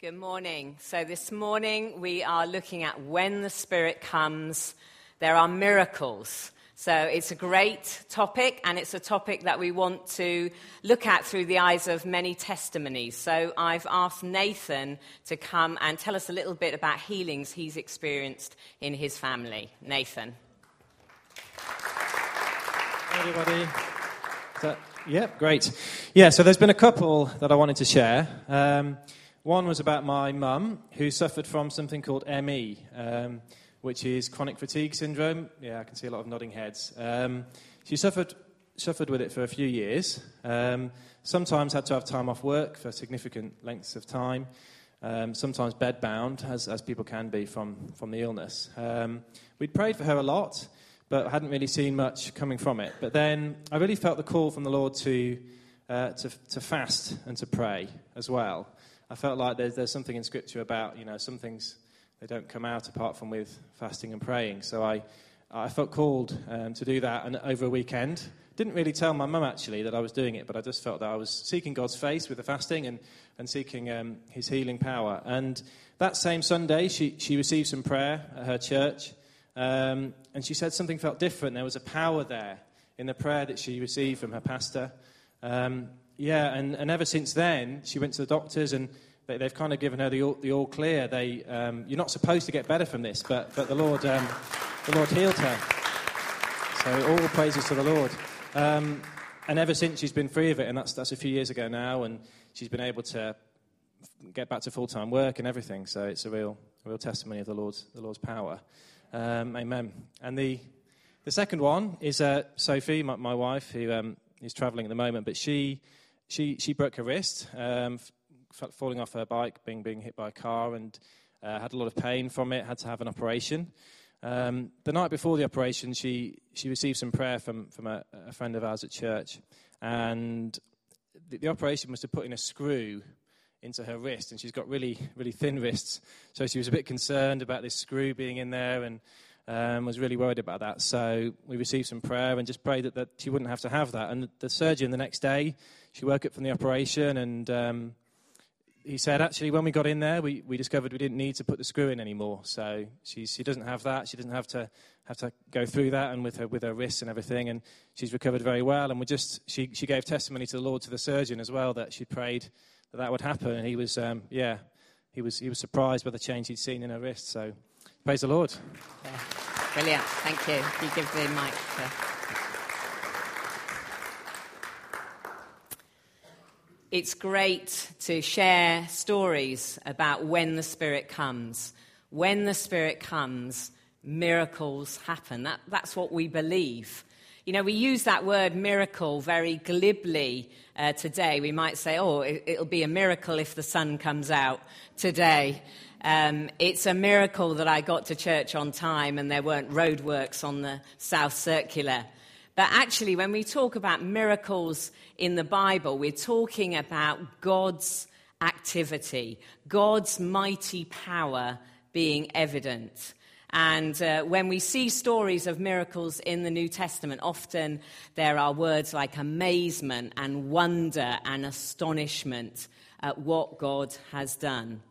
Good morning. So, this morning we are looking at when the Spirit comes, there are miracles. So, it's a great topic, and it's a topic that we want to look at through the eyes of many testimonies. So, I've asked Nathan to come and tell us a little bit about healings he's experienced in his family. Nathan. Hi, everybody. That, yeah, great. Yeah, so there's been a couple that I wanted to share. Um, one was about my mum, who suffered from something called ME, um, which is chronic fatigue syndrome. Yeah, I can see a lot of nodding heads. Um, she suffered, suffered with it for a few years, um, sometimes had to have time off work for significant lengths of time, um, sometimes bedbound, as, as people can be from, from the illness. Um, we'd prayed for her a lot, but hadn't really seen much coming from it. But then I really felt the call from the Lord to, uh, to, to fast and to pray as well. I felt like there's, there's something in Scripture about, you know, some things, they don't come out apart from with fasting and praying. So I, I felt called um, to do that and over a weekend. Didn't really tell my mum actually that I was doing it, but I just felt that I was seeking God's face with the fasting and, and seeking um, His healing power. And that same Sunday, she, she received some prayer at her church, um, and she said something felt different. There was a power there in the prayer that she received from her pastor. Um, yeah, and, and ever since then, she went to the doctors and they, have kind of given her the all, the all clear. They, um, you're not supposed to get better from this, but, but the, Lord, um, the Lord healed her. So all praises to the Lord. Um, and ever since she's been free of it, and that's, that's a few years ago now, and she's been able to get back to full time work and everything. So it's a real, a real testimony of the Lord's, the Lord's power. Um, amen. And the, the second one is uh, Sophie, my, my wife, who um, is traveling at the moment, but she she, she broke her wrist, um, f- falling off her bike, being, being hit by a car, and uh, had a lot of pain from it, had to have an operation. Um, the night before the operation, she, she received some prayer from, from a, a friend of ours at church, and the, the operation was to put in a screw into her wrist, and she's got really, really thin wrists. So she was a bit concerned about this screw being in there and um, was really worried about that. So we received some prayer and just prayed that, that she wouldn't have to have that. And the surgeon the next day she woke up from the operation and um, he said, actually, when we got in there, we, we discovered we didn't need to put the screw in anymore. So she, she doesn't have that. She doesn't have to have to go through that and with her with her wrists and everything. And she's recovered very well. And we just she she gave testimony to the Lord to the surgeon as well that she prayed that that would happen. And he was um, yeah he was he was surprised by the change he'd seen in her wrist. So praise the Lord. Yeah. Brilliant. Thank you. You give the mic to. It's great to share stories about when the Spirit comes. When the Spirit comes, miracles happen. That, that's what we believe. You know, we use that word miracle very glibly uh, today. We might say, oh, it, will be a miracle if the sun comes out today. Um, it's a miracle that I got to church on time and there weren't roadworks on the South Circular. But actually, when we talk about miracles in the Bible, we're talking about God's activity, God's mighty power being evident. And uh, when we see stories of miracles in the New Testament, often there are words like amazement and wonder and astonishment at what God has done.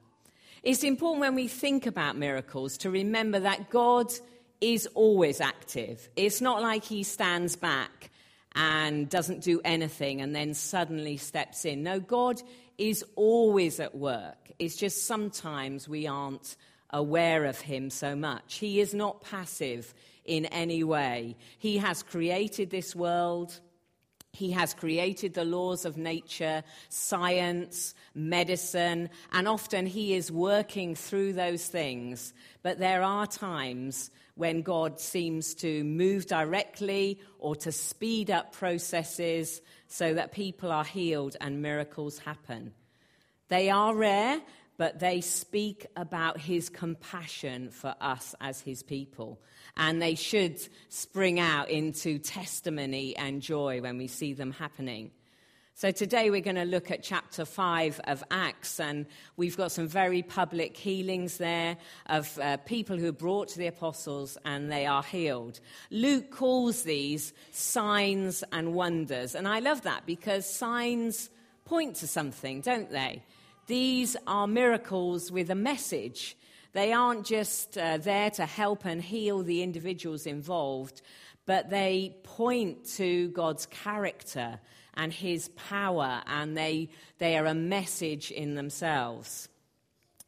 It's important when we think about miracles to remember that God is always active. It's not like he stands back and doesn't do anything and then suddenly steps in. No, God is always at work. It's just sometimes we aren't aware of him so much. He is not passive in any way. He has created this world. He has created the laws of nature, science, medicine, and often he is working through those things. But there are times when God seems to move directly or to speed up processes so that people are healed and miracles happen. They are rare, but they speak about his compassion for us as his people. And they should spring out into testimony and joy when we see them happening. So today we're going to look at chapter 5 of Acts, and we've got some very public healings there of uh, people who are brought to the apostles and they are healed. Luke calls these signs and wonders, and I love that because signs point to something, don't they? These are miracles with a message. They aren't just uh, there to help and heal the individuals involved, but they point to God's character and his power, and they, they are a message in themselves.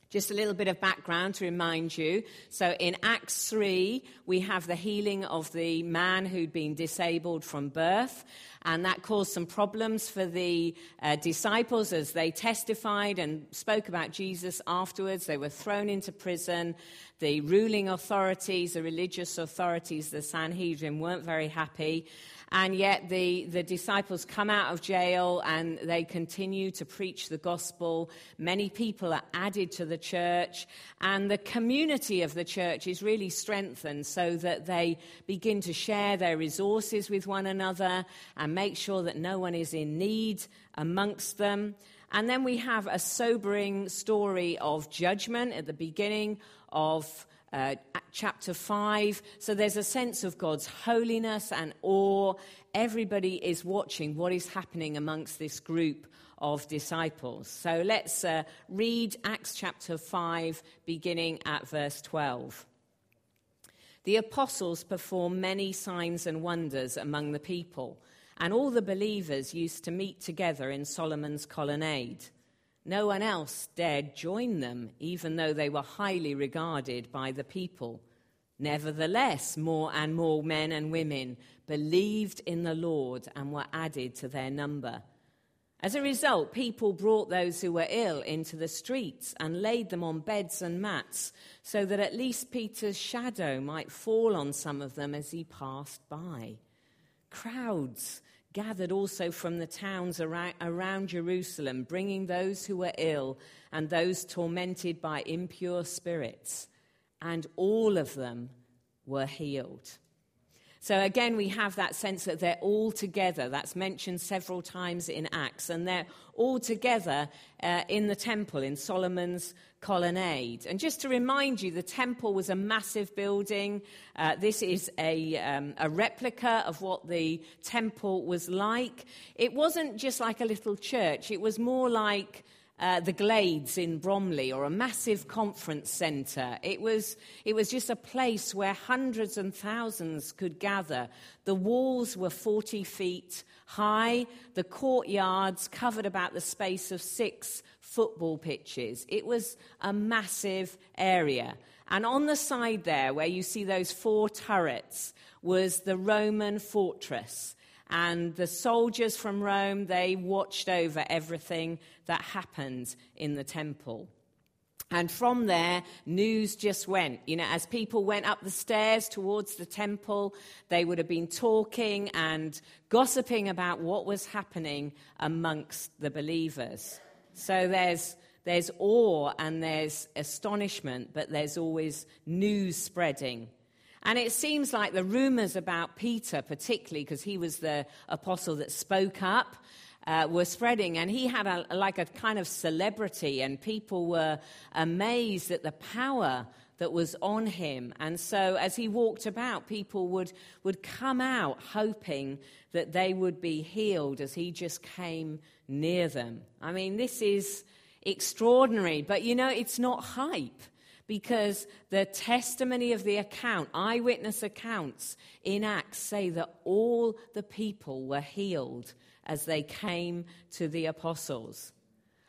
Just a little bit of background to remind you. So in Acts 3, we have the healing of the man who'd been disabled from birth. And that caused some problems for the uh, disciples as they testified and spoke about Jesus afterwards. They were thrown into prison. The ruling authorities, the religious authorities, the Sanhedrin, weren't very happy. And yet the, the disciples come out of jail and they continue to preach the gospel. Many people are added to the church, and the community of the church is really strengthened so that they begin to share their resources with one another and make sure that no one is in need amongst them. And then we have a sobering story of judgment at the beginning of uh, chapter 5. So there's a sense of God's holiness and awe. Everybody is watching what is happening amongst this group of disciples. So let's uh, read Acts chapter 5, beginning at verse 12. The apostles performed many signs and wonders among the people, and all the believers used to meet together in Solomon's colonnade. No one else dared join them, even though they were highly regarded by the people. Nevertheless, more and more men and women believed in the Lord and were added to their number. As a result, people brought those who were ill into the streets and laid them on beds and mats, so that at least Peter's shadow might fall on some of them as he passed by. Crowds gathered also from the towns around, Jerusalem, bringing those who were ill and those tormented by impure spirits, and all of them were healed. So again, we have that sense that they're all together. That's mentioned several times in Acts, and they're all together uh, in the temple in Solomon's colonnade. And just to remind you, the temple was a massive building. Uh, this is a, um, a replica of what the temple was like. It wasn't just like a little church, it was more like uh, the Glades in Bromley or a massive conference centre. It was, it was just a place where hundreds and thousands could gather. The walls were 40 feet high, the courtyards covered about the space of six football pitches. It was a massive area. And on the side there, where you see those four turrets, was the Roman fortress. And the soldiers from Rome, they watched over everything that happened in the temple. And from there, news just went. You know, as people went up the stairs towards the temple, they would have been talking and gossiping about what was happening amongst the believers. So there's, there's awe and there's astonishment, but there's always news spreading and it seems like the rumors about Peter, particularly because he was the apostle that spoke up, uh, were spreading. And he had a, like a kind of celebrity, and people were amazed at the power that was on him. And so as he walked about, people would, would come out hoping that they would be healed as he just came near them. I mean, this is extraordinary, but you know, it's not hype because the testimony of the account, eyewitness accounts in Acts, say that all the people were healed as they came to the apostles.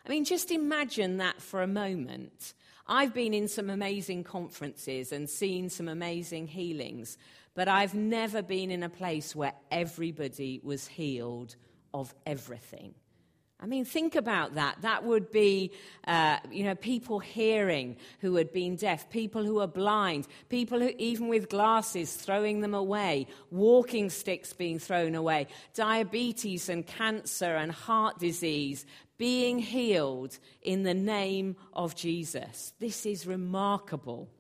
I mean, just imagine that for a moment. I've been in some amazing conferences and seen some amazing healings, but I've never been in a place where everybody was healed of everything. I mean, think about that. That would be, uh, you know, people hearing who had been deaf, people who are blind, people who, even with glasses, throwing them away, walking sticks being thrown away, diabetes and cancer and heart disease being healed in the name of Jesus. This is remarkable.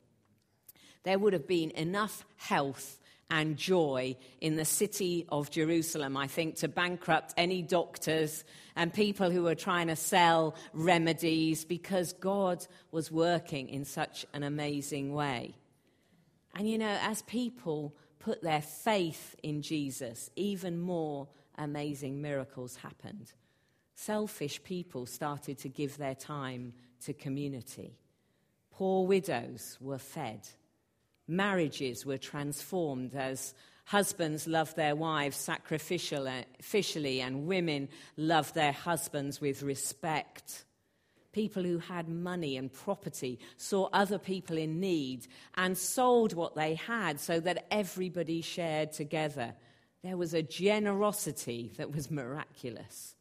There would have been enough health and joy in the city of Jerusalem, I think, to bankrupt any doctors and people who were trying to sell remedies because God was working in such an amazing way. And you know, as people put their faith in Jesus, even more amazing miracles happened. Selfish people started to give their time to community. Poor widows were fed. Marriages were transformed as husbands loved their wives sacrificially and women loved their husbands with respect. People who had money and property saw other people in need and sold what they had so that everybody shared together. There was a generosity that was miraculous.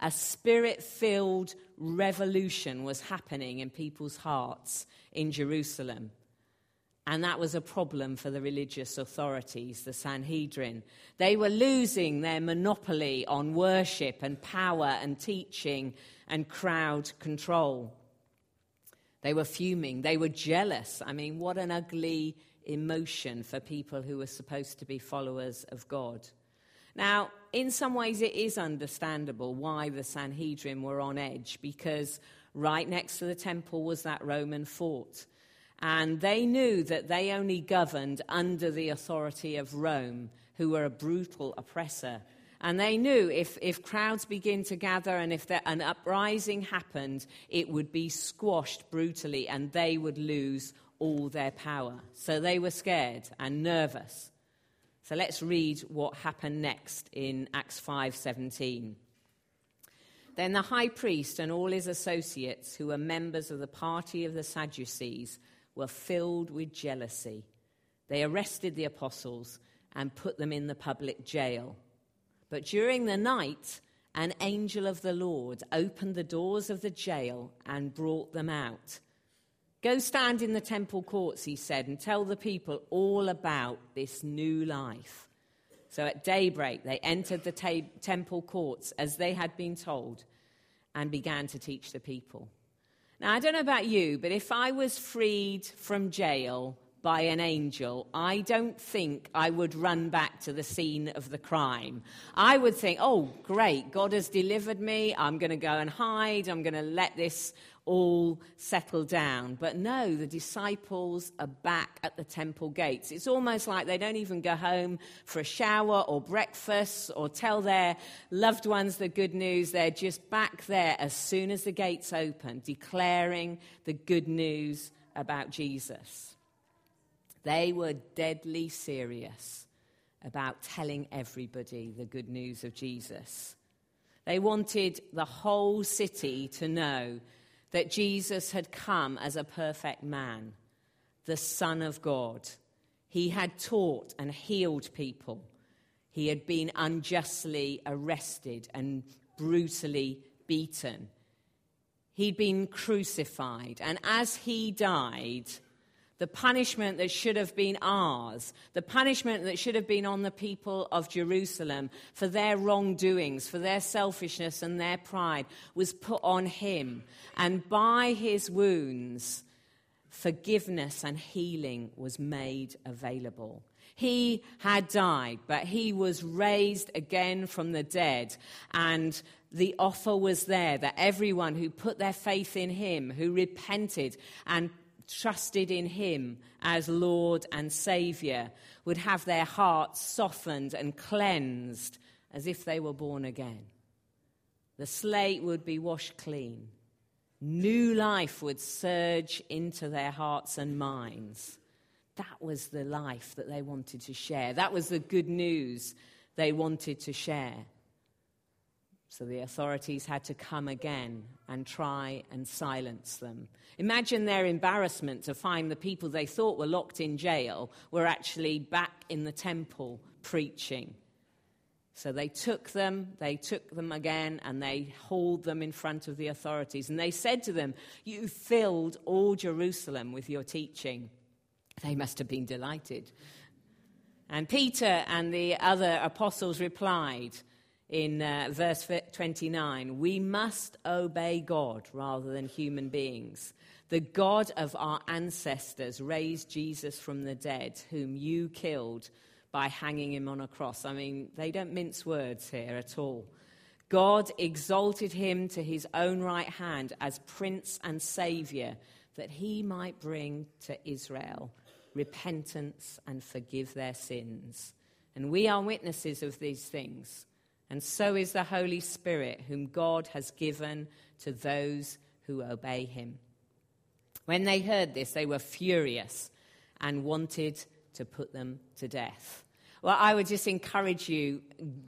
A spirit filled revolution was happening in people's hearts in Jerusalem. And that was a problem for the religious authorities, the Sanhedrin. They were losing their monopoly on worship and power and teaching and crowd control. They were fuming. They were jealous. I mean, what an ugly emotion for people who were supposed to be followers of God. Now, in some ways, it is understandable why the Sanhedrin were on edge because right next to the temple was that Roman fort. And they knew that they only governed under the authority of Rome, who were a brutal oppressor. And they knew if, if crowds begin to gather and if there, an uprising happened, it would be squashed brutally and they would lose all their power. So they were scared and nervous. So let's read what happened next in Acts 5:17. Then the high priest and all his associates who were members of the party of the Sadducees were filled with jealousy. They arrested the apostles and put them in the public jail. But during the night, an angel of the Lord opened the doors of the jail and brought them out. Go stand in the temple courts, he said, and tell the people all about this new life. So at daybreak, they entered the ta- temple courts as they had been told and began to teach the people. Now, I don't know about you, but if I was freed from jail by an angel, I don't think I would run back to the scene of the crime. I would think, oh, great, God has delivered me. I'm going to go and hide. I'm going to let this all settle down. But no, the disciples are back at the temple gates. It's almost like they don't even go home for a shower or breakfast or tell their loved ones the good news. They're just back there as soon as the gates open, declaring the good news about Jesus. They were deadly serious about telling everybody the good news of Jesus. They wanted the whole city to know that Jesus had come as a perfect man, the Son of God. He had taught and healed people. He had been unjustly arrested and brutally beaten. He'd been crucified. And as he died, the punishment that should have been ours, the punishment that should have been on the people of Jerusalem for their wrongdoings, for their selfishness and their pride, was put on him. And by his wounds, forgiveness and healing was made available. He had died, but he was raised again from the dead. And the offer was there that everyone who put their faith in him, who repented and trusted in Him as Lord and Saviour would have their hearts softened and cleansed as if they were born again. The slate would be washed clean. New life would surge into their hearts and minds. That was the life that they wanted to share. That was the good news they wanted to share. So the authorities had to come again and try and silence them. Imagine their embarrassment to find the people they thought were locked in jail were actually back in the temple preaching. So they took them, they took them again, and they hauled them in front of the authorities. And they said to them, You filled all Jerusalem with your teaching. They must have been delighted. And Peter and the other apostles replied, in uh, verse 29 we must obey God rather than human beings. The God of our ancestors raised Jesus from the dead, whom you killed by hanging him on a cross. I mean, they don't mince words here at all. God exalted him to his own right hand as Prince and Saviour, that he might bring to Israel repentance and forgive their sins. And we are witnesses of these things. And so is the Holy Spirit, whom God has given to those who obey him. When they heard this, they were furious and wanted to put them to death. Well, I would just encourage you,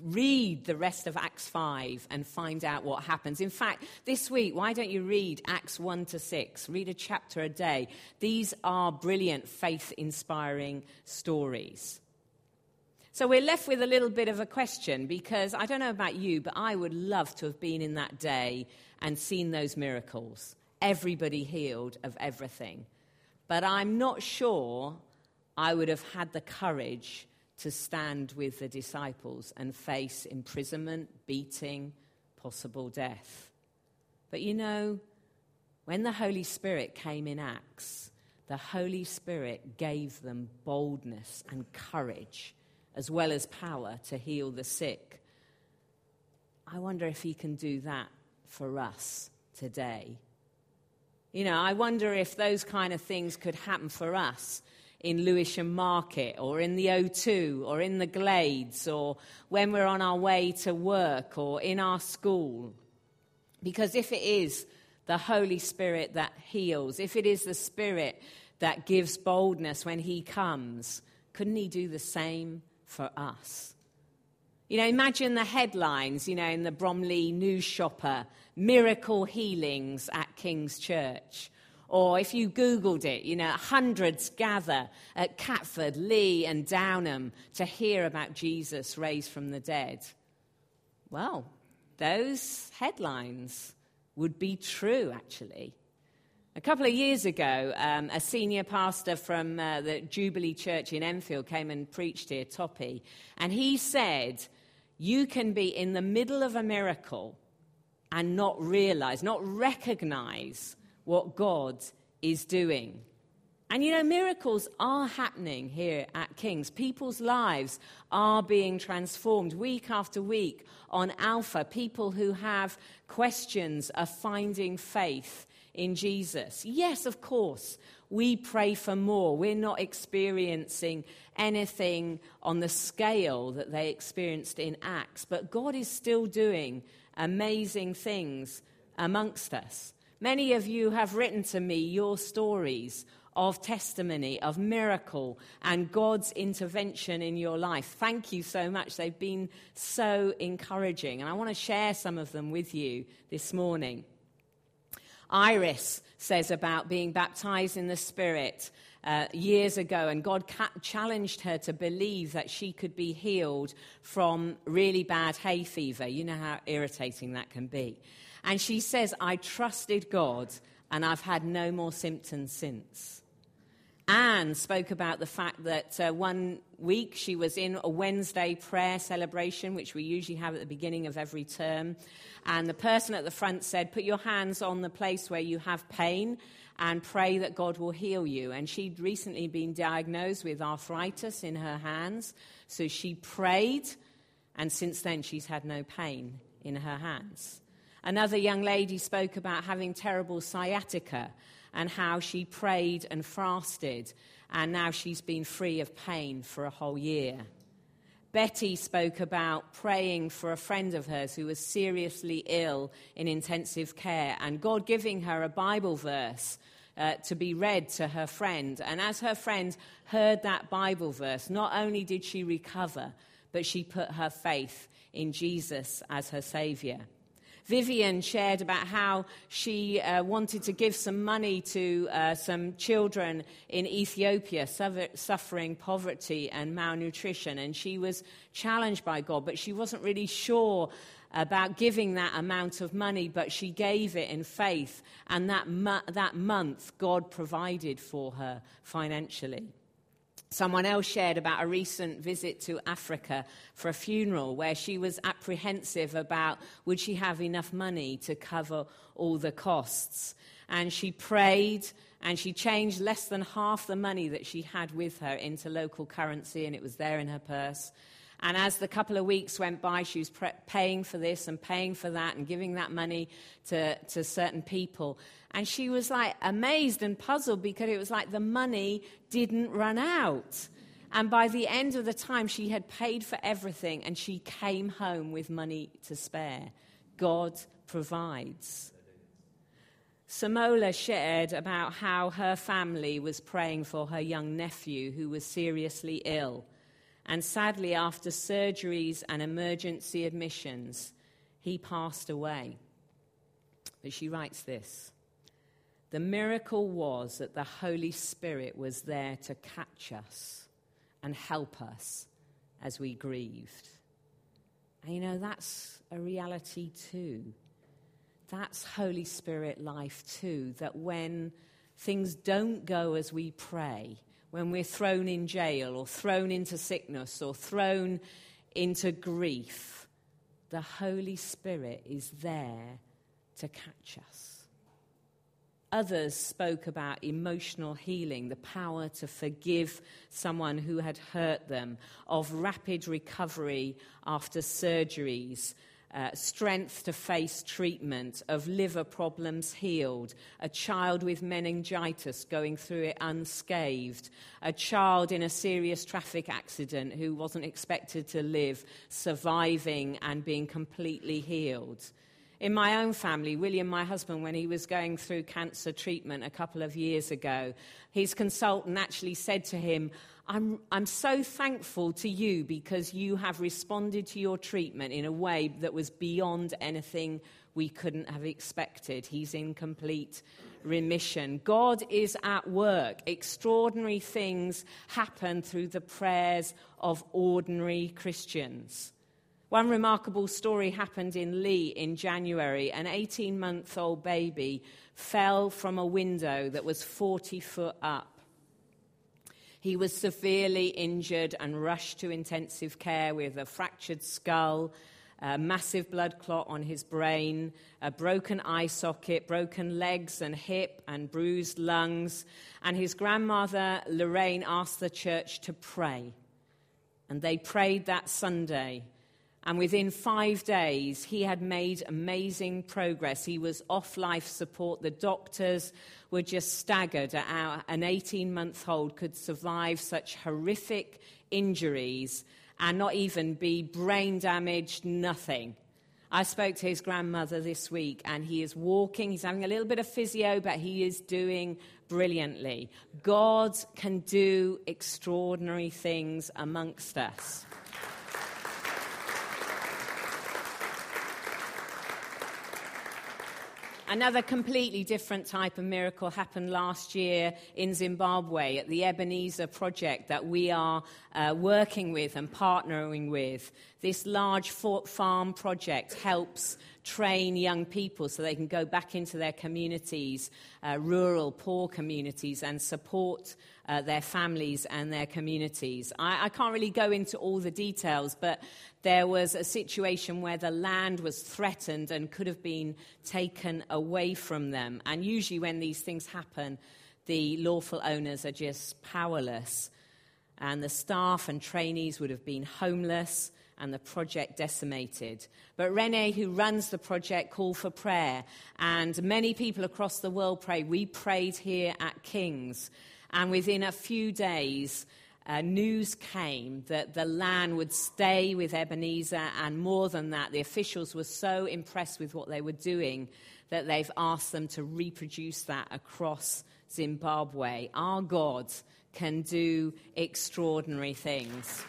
read the rest of Acts 5 and find out what happens. In fact, this week, why don't you read Acts 1 to 6? Read a chapter a day. These are brilliant, faith inspiring stories. So we're left with a little bit of a question because I don't know about you, but I would love to have been in that day and seen those miracles. Everybody healed of everything. But I'm not sure I would have had the courage to stand with the disciples and face imprisonment, beating, possible death. But you know, when the Holy Spirit came in Acts, the Holy Spirit gave them boldness and courage as well as power to heal the sick. I wonder if he can do that for us today. You know, I wonder if those kind of things could happen for us in Lewisham Market or in the O2 or in the Glades or when we're on our way to work or in our school. Because if it is the Holy Spirit that heals, if it is the Spirit that gives boldness when He comes, couldn't He do the same for us. You know, imagine the headlines, you know, in the Bromley News Shopper miracle healings at King's Church. Or if you Googled it, you know, hundreds gather at Catford, Lee, and Downham to hear about Jesus raised from the dead. Well, those headlines would be true, actually. A couple of years ago, um, a senior pastor from uh, the Jubilee Church in Enfield came and preached here, Tope, and he said, You can be in the middle of a miracle and not realize, not recognize what God is doing. And you know, miracles are happening here at King's. People's lives are being transformed week after week on Alpha. People who have questions are finding faith in Jesus. Yes, of course, we pray for more. We're not experiencing anything on the scale that they experienced in Acts, but God is still doing amazing things amongst us. Many of you have written to me your stories of testimony, of miracle, and God's intervention in your life. Thank you so much. They've been so encouraging, and I want to share some of them with you this morning. Iris says about being baptized in the Spirit uh, years ago, and God ca- challenged her to believe that she could be healed from really bad hay fever. You know how irritating that can be. And she says, I trusted God, and I've had no more symptoms since. Anne spoke about the fact that uh, one week she was in a Wednesday prayer celebration, which we usually have at the beginning of every term. And the person at the front said, Put your hands on the place where you have pain and pray that God will heal you. And she'd recently been diagnosed with arthritis in her hands. So she prayed, and since then she's had no pain in her hands. Another young lady spoke about having terrible sciatica and how she prayed and fasted, and now she's been free of pain for a whole year. Betty spoke about praying for a friend of hers who was seriously ill in intensive care and God giving her a Bible verse uh, to be read to her friend. And as her friend heard that Bible verse, not only did she recover, but she put her faith in Jesus as her Savior. Vivian shared about how she uh, wanted to give some money to uh, some children in Ethiopia suffering poverty and malnutrition. And she was challenged by God, but she wasn't really sure about giving that amount of money, but she gave it in faith. And that, mo- that month, God provided for her financially. Someone else shared about a recent visit to Africa for a funeral where she was apprehensive about would she have enough money to cover all the costs. And she prayed and she changed less than half the money that she had with her into local currency and it was there in her purse. And as the couple of weeks went by, she was pre- paying for this and paying for that and giving that money to, to certain people. And she was like amazed and puzzled because it was like the money didn't run out. And by the end of the time, she had paid for everything and she came home with money to spare. God provides. Samola shared about how her family was praying for her young nephew who was seriously ill. And sadly, after surgeries and emergency admissions, he passed away. But she writes this The miracle was that the Holy Spirit was there to catch us and help us as we grieved. And you know, that's a reality too. That's Holy Spirit life too, that when things don't go as we pray, when we're thrown in jail or thrown into sickness or thrown into grief, the Holy Spirit is there to catch us. Others spoke about emotional healing, the power to forgive someone who had hurt them, of rapid recovery after surgeries, uh, strength to face treatment, of liver problems healed, a child with meningitis going through it unscathed, a child in a serious traffic accident who wasn't expected to live, surviving and being completely healed. In my own family, William, my husband, when he was going through cancer treatment a couple of years ago, his consultant actually said to him, I'm, I'm so thankful to you because you have responded to your treatment in a way that was beyond anything we couldn't have expected. He's in complete remission. God is at work. Extraordinary things happen through the prayers of ordinary Christians. One remarkable story happened in Lee in January. An 18 month old baby fell from a window that was 40 foot up. He was severely injured and rushed to intensive care with a fractured skull, a massive blood clot on his brain, a broken eye socket, broken legs and hip, and bruised lungs. And his grandmother, Lorraine, asked the church to pray. And they prayed that Sunday. And within five days, he had made amazing progress. He was off life support. The doctors were just staggered at how an 18 month old could survive such horrific injuries and not even be brain damaged, nothing. I spoke to his grandmother this week, and he is walking. He's having a little bit of physio, but he is doing brilliantly. God can do extraordinary things amongst us. Another completely different type of miracle happened last year in Zimbabwe at the Ebenezer project that we are uh, working with and partnering with. This large farm project helps train young people so they can go back into their communities, uh, rural, poor communities, and support uh, their families and their communities. I, I can't really go into all the details, but there was a situation where the land was threatened and could have been taken away from them. And usually, when these things happen, the lawful owners are just powerless. And the staff and trainees would have been homeless and the project decimated. But Rene, who runs the project, called for prayer. And many people across the world prayed. We prayed here at King's. And within a few days, uh, news came that the land would stay with Ebenezer, and more than that, the officials were so impressed with what they were doing that they've asked them to reproduce that across Zimbabwe. Our God can do extraordinary things.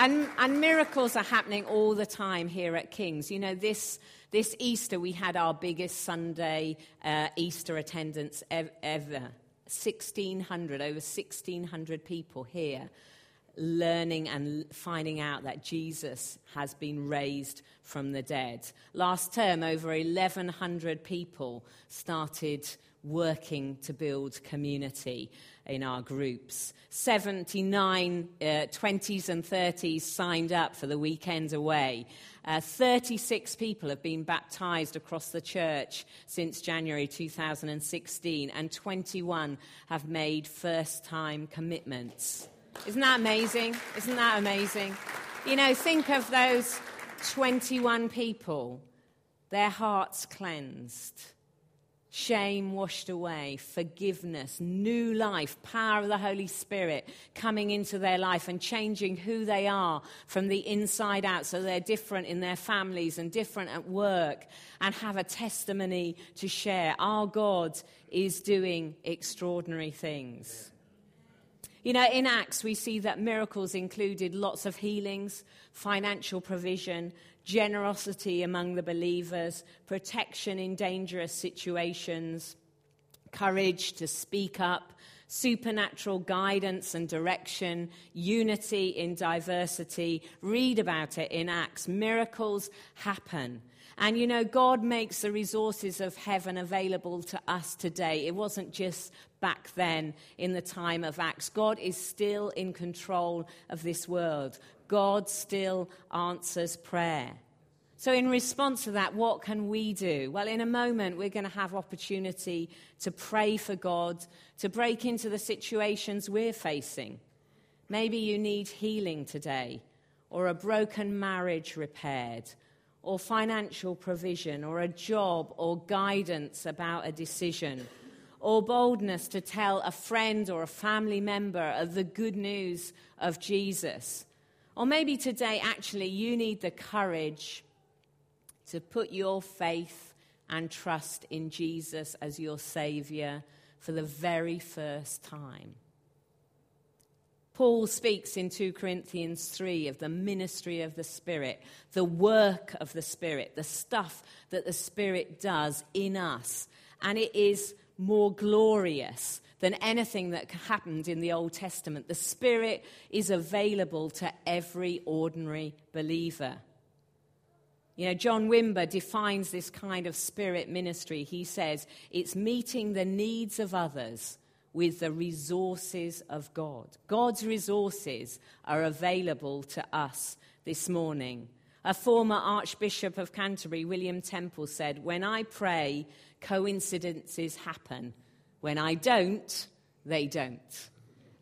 And, and, miracles are happening all the time here at King's. You know, this, this Easter we had our biggest Sunday uh, Easter attendance ev- ever. 1,600, over 1,600 people here learning and finding out that Jesus has been raised from the dead. Last term, over 1,100 people started working to build community in our groups. 79 uh, 20s and 30s signed up for the weekend away. Uh, 36 people have been baptized across the church since January 2016, and 21 have made first time commitments. Isn't that amazing? Isn't that amazing? You know, think of those 21 people, their hearts cleansed, shame washed away, forgiveness, new life, power of the Holy Spirit coming into their life and changing who they are from the inside out so they're different in their families and different at work and have a testimony to share. Our God is doing extraordinary things. You know, in Acts, we see that miracles included lots of healings, financial provision, generosity among the believers, protection in dangerous situations, courage to speak up, supernatural guidance and direction, unity in diversity. Read about it in Acts. Miracles happen. And you know, God makes the resources of heaven available to us today. It wasn't just back then in the time of Acts. God is still in control of this world. God still answers prayer. So, in response to that, what can we do? Well, in a moment, we're going to have opportunity to pray for God, to break into the situations we're facing. Maybe you need healing today, or a broken marriage repaired, or financial provision, or a job, or guidance about a decision, or boldness to tell a friend or a family member of the good news of Jesus. Or maybe today, actually, you need the courage to put your faith and trust in Jesus as your Savior for the very first time. Paul speaks in 2 Corinthians 3 of the ministry of the Spirit, the work of the Spirit, the stuff that the Spirit does in us. And it is more glorious than anything that happened in the Old Testament. The Spirit is available to every ordinary believer. You know, John Wimber defines this kind of spirit ministry. He says it's meeting the needs of others with the resources of God. God's resources are available to us this morning. A former Archbishop of Canterbury, William Temple, said, When I pray, coincidences happen. When I don't, they don't.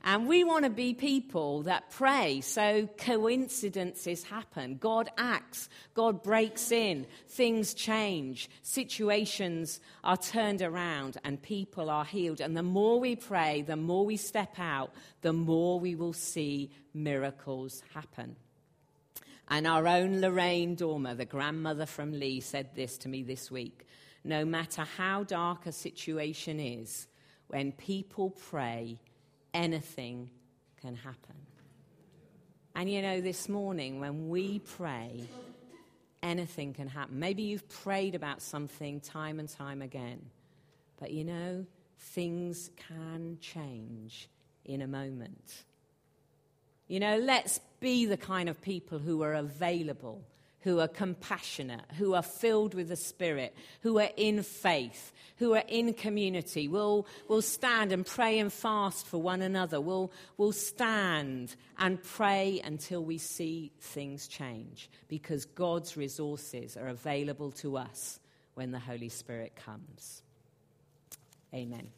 And we want to be people that pray so coincidences happen. God acts, God breaks in, things change, situations are turned around, and people are healed. And the more we pray, the more we step out, the more we will see miracles happen. And our own Lorraine Dormer, the grandmother from Lee, said this to me this week No matter how dark a situation is, when people pray, anything can happen. And you know, this morning when we pray, anything can happen. Maybe you've prayed about something time and time again, but you know, things can change in a moment. You know, let's be the kind of people who are available who are compassionate, who are filled with the Spirit, who are in faith, who are in community. We'll, we'll stand and pray and fast for one another. We'll, we'll stand and pray until we see things change because God's resources are available to us when the Holy Spirit comes. Amen.